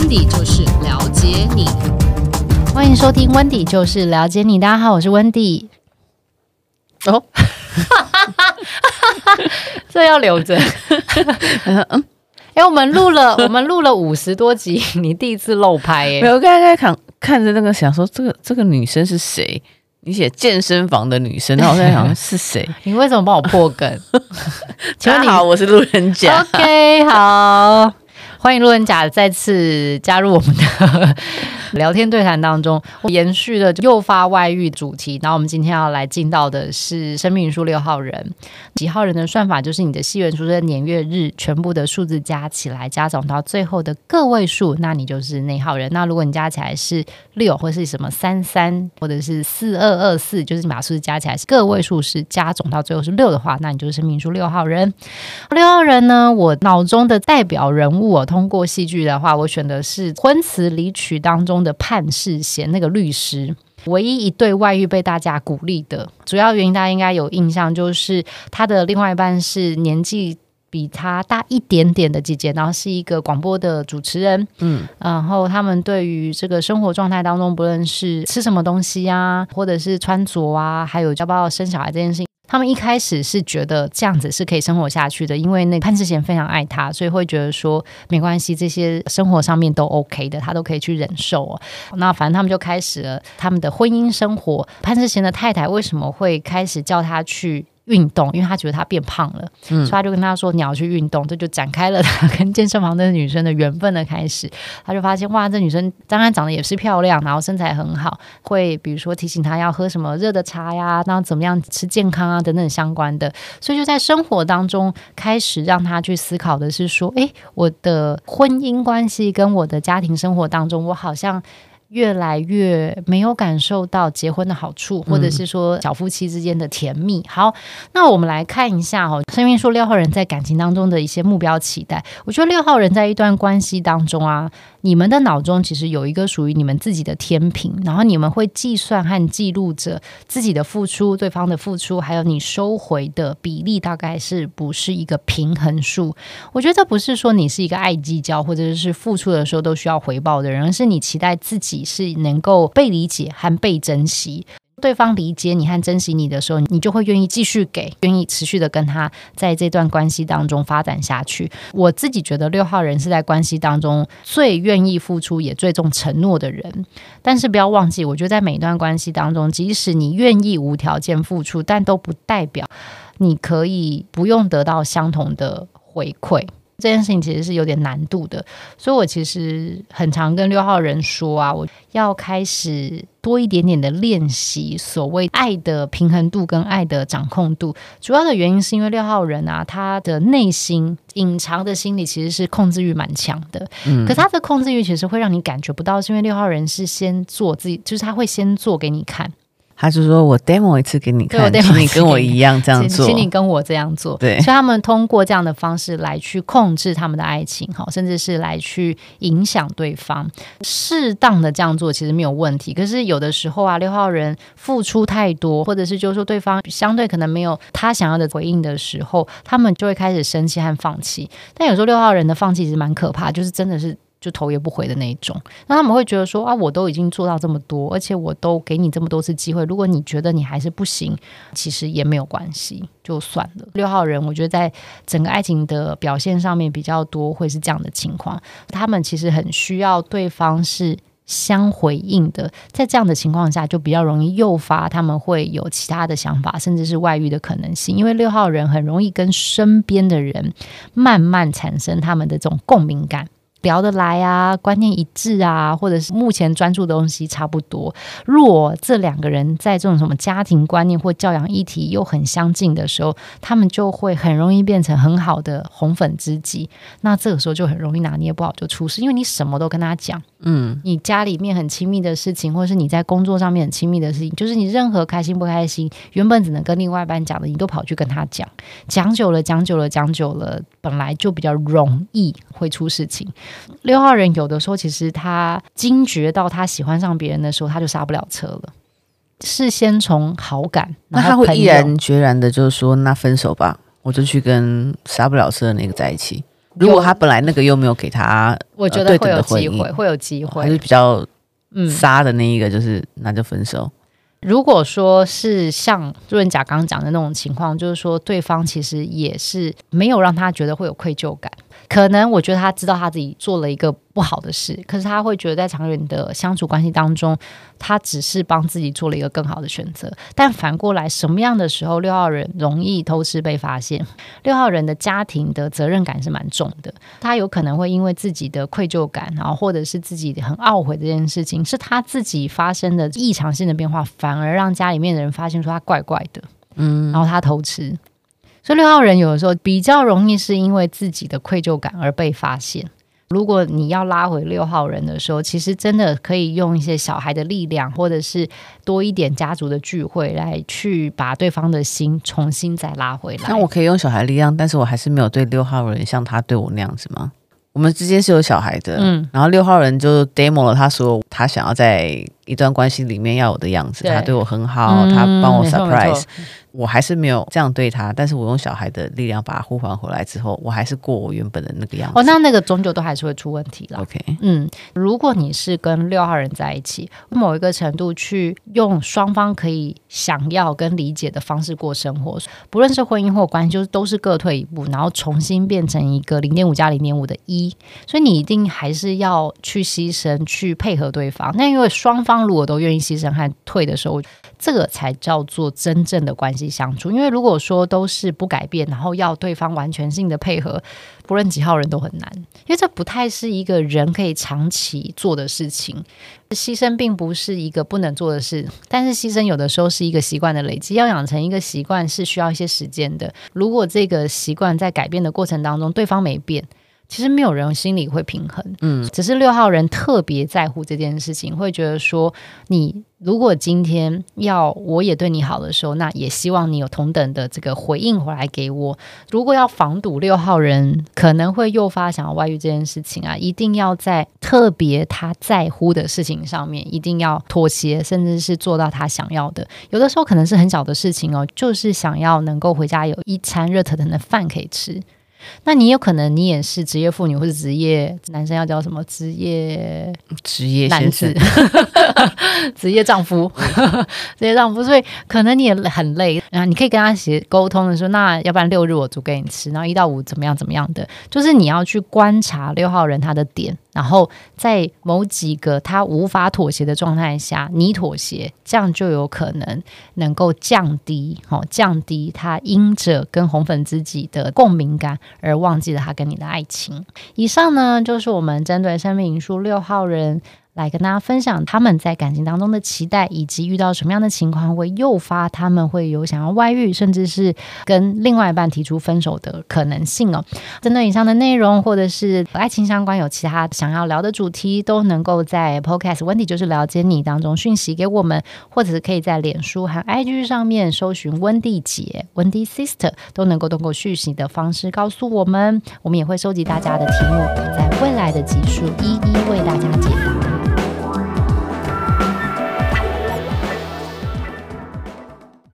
温迪就是了解你，欢迎收听温迪就是了解你。大家好，我是温迪。哦，这要留着。嗯，哎，我们录了，我们录了五十多集，你第一次漏拍耶？没有，刚才看看着那个，想说这个这个女生是谁？你写健身房的女生，然后我在想是谁？你为什么帮我破梗？请问你好，我是路人甲。OK，好。欢迎路人甲再次加入我们的 聊天对谈当中，延续了诱发外遇主题。然后我们今天要来进到的是生命数六号人，几号人的算法就是你的戏元出生年月日全部的数字加起来加总到最后的个位数，那你就是那号人。那如果你加起来是六，或是什么三三，或者是四二二四，就是你把数字加起来是个位数是加总到最后是六的话，那你就是生命数六号人。六号人呢，我脑中的代表人物我。通过戏剧的话，我选的是《婚词离曲》当中的判事贤那个律师，唯一一对外遇被大家鼓励的主要原因，大家应该有印象，就是他的另外一半是年纪比他大一点点的姐姐，然后是一个广播的主持人，嗯，然后他们对于这个生活状态当中，不论是吃什么东西啊，或者是穿着啊，还有要不要生小孩这件事情。他们一开始是觉得这样子是可以生活下去的，因为那潘志贤非常爱他，所以会觉得说没关系，这些生活上面都 OK 的，他都可以去忍受哦。那反正他们就开始了他们的婚姻生活。潘志贤的太太为什么会开始叫他去运动，因为他觉得他变胖了，嗯、所以他就跟他说：“你要去运动。”这就展开了他跟健身房的女生的缘分的开始。他就发现哇，这女生当然长得也是漂亮，然后身材很好，会比如说提醒他要喝什么热的茶呀，然后怎么样吃健康啊等等相关的。所以就在生活当中开始让他去思考的是说：“诶，我的婚姻关系跟我的家庭生活当中，我好像。”越来越没有感受到结婚的好处，或者是说小夫妻之间的甜蜜。好，那我们来看一下哦，生命数六号人在感情当中的一些目标期待。我觉得六号人在一段关系当中啊。你们的脑中其实有一个属于你们自己的天平，然后你们会计算和记录着自己的付出、对方的付出，还有你收回的比例，大概是不是一个平衡数？我觉得这不是说你是一个爱计较或者是付出的时候都需要回报的人，而是你期待自是能够被理解和被珍惜。对方理解你和珍惜你的时候，你就会愿意继续给，愿意持续的跟他在这段关系当中发展下去。我自己觉得六号人是在关系当中最愿意付出也最重承诺的人。但是不要忘记，我觉得在每一段关系当中，即使你愿意无条件付出，但都不代表你可以不用得到相同的回馈。这件事情其实是有点难度的，所以我其实很常跟六号人说啊，我要开始多一点点的练习所谓爱的平衡度跟爱的掌控度。主要的原因是因为六号人啊，他的内心隐藏的心理其实是控制欲蛮强的，嗯，可他的控制欲其实会让你感觉不到，是因为六号人是先做自己，就是他会先做给你看。他就说：“我 demo 一次给你看，请你跟我一样 这样做，请你跟我这样做。”对，所以他们通过这样的方式来去控制他们的爱情，哈，甚至是来去影响对方。适当的这样做其实没有问题，可是有的时候啊，六号人付出太多，或者是就是说对方相对可能没有他想要的回应的时候，他们就会开始生气和放弃。但有时候六号人的放弃其实蛮可怕，就是真的是。就头也不回的那一种，那他们会觉得说啊，我都已经做到这么多，而且我都给你这么多次机会，如果你觉得你还是不行，其实也没有关系，就算了。六号人，我觉得在整个爱情的表现上面比较多会是这样的情况，他们其实很需要对方是相回应的，在这样的情况下，就比较容易诱发他们会有其他的想法，甚至是外遇的可能性，因为六号人很容易跟身边的人慢慢产生他们的这种共鸣感。聊得来啊，观念一致啊，或者是目前专注的东西差不多。若这两个人在这种什么家庭观念或教养议题又很相近的时候，他们就会很容易变成很好的红粉知己。那这个时候就很容易拿捏不好就出事，因为你什么都跟他讲。嗯，你家里面很亲密的事情，或者是你在工作上面很亲密的事情，就是你任何开心不开心，原本只能跟另外一半讲的，你都跑去跟他讲。讲久了，讲久了，讲久了，本来就比较容易会出事情。六号人有的时候，其实他惊觉到他喜欢上别人的时候，他就刹不了车了。是先从好感，那他会毅然决然的，就是说，那分手吧，我就去跟刹不了车的那个在一起。如果他本来那个又没有给他，我觉得会有机会，会有机会，还是比较嗯杀的那一个，就是那就分手。如果说是像路人甲刚刚讲的那种情况，就是说对方其实也是没有让他觉得会有愧疚感。可能我觉得他知道他自己做了一个不好的事，可是他会觉得在长远的相处关系当中，他只是帮自己做了一个更好的选择。但反过来，什么样的时候六号人容易偷吃被发现？六号人的家庭的责任感是蛮重的，他有可能会因为自己的愧疚感，然后或者是自己很懊悔这件事情，是他自己发生的异常性的变化，反而让家里面的人发现说他怪怪的，嗯，然后他偷吃。所以六号人有的时候比较容易是因为自己的愧疚感而被发现。如果你要拉回六号人的时候，其实真的可以用一些小孩的力量，或者是多一点家族的聚会来去把对方的心重新再拉回来。那我可以用小孩力量，但是我还是没有对六号人像他对我那样子吗？我们之间是有小孩的，嗯，然后六号人就 demo 了，他说他想要在一段关系里面要有的样子，对他对我很好，嗯、他帮我 surprise。我还是没有这样对他，但是我用小孩的力量把他呼唤回来之后，我还是过我原本的那个样子。哦，那那个终究都还是会出问题了。OK，嗯，如果你是跟六号人在一起，某一个程度去用双方可以想要跟理解的方式过生活，不论是婚姻或关系，就是都是各退一步，然后重新变成一个零点五加零点五的一。所以你一定还是要去牺牲，去配合对方。那因为双方如果都愿意牺牲和退的时候，这个才叫做真正的关系相处。因为如果说都是不改变，然后要对方完全性的配合，不论几号人都很难。因为这不太是一个人可以长期做的事情。牺牲并不是一个不能做的事，但是牺牲有的时候是一个习惯的累积。要养成一个习惯是需要一些时间的。如果这个习惯在改变的过程当中，对方没变。其实没有人心里会平衡，嗯，只是六号人特别在乎这件事情，会觉得说，你如果今天要我也对你好的时候，那也希望你有同等的这个回应回来给我。如果要防堵六号人可能会诱发想要外遇这件事情啊，一定要在特别他在乎的事情上面，一定要妥协，甚至是做到他想要的。有的时候可能是很小的事情哦，就是想要能够回家有一餐热腾腾的饭可以吃。那你有可能你也是职业妇女，或者职业男生要叫什么？职业职业男子，职业丈夫，职业丈夫，所以可能你也很累，然后你可以跟他写沟通的说，那要不然六日我煮给你吃，然后一到五怎么样怎么样的，就是你要去观察六号人他的点。然后在某几个他无法妥协的状态下，你妥协，这样就有可能能够降低，哦，降低他因着跟红粉知己的共鸣感而忘记了他跟你的爱情。以上呢，就是我们针对生命灵数六号人。来跟大家分享他们在感情当中的期待，以及遇到什么样的情况会诱发他们会有想要外遇，甚至是跟另外一半提出分手的可能性哦。针对以上的内容，或者是爱情相关有其他想要聊的主题，都能够在 Podcast Wendy 就是了解你当中讯息给我们，或者是可以在脸书和 IG 上面搜寻温蒂姐、Wendy Sister，都能够通过讯息的方式告诉我们。我们也会收集大家的题目，在未来的集数一一为大家解答。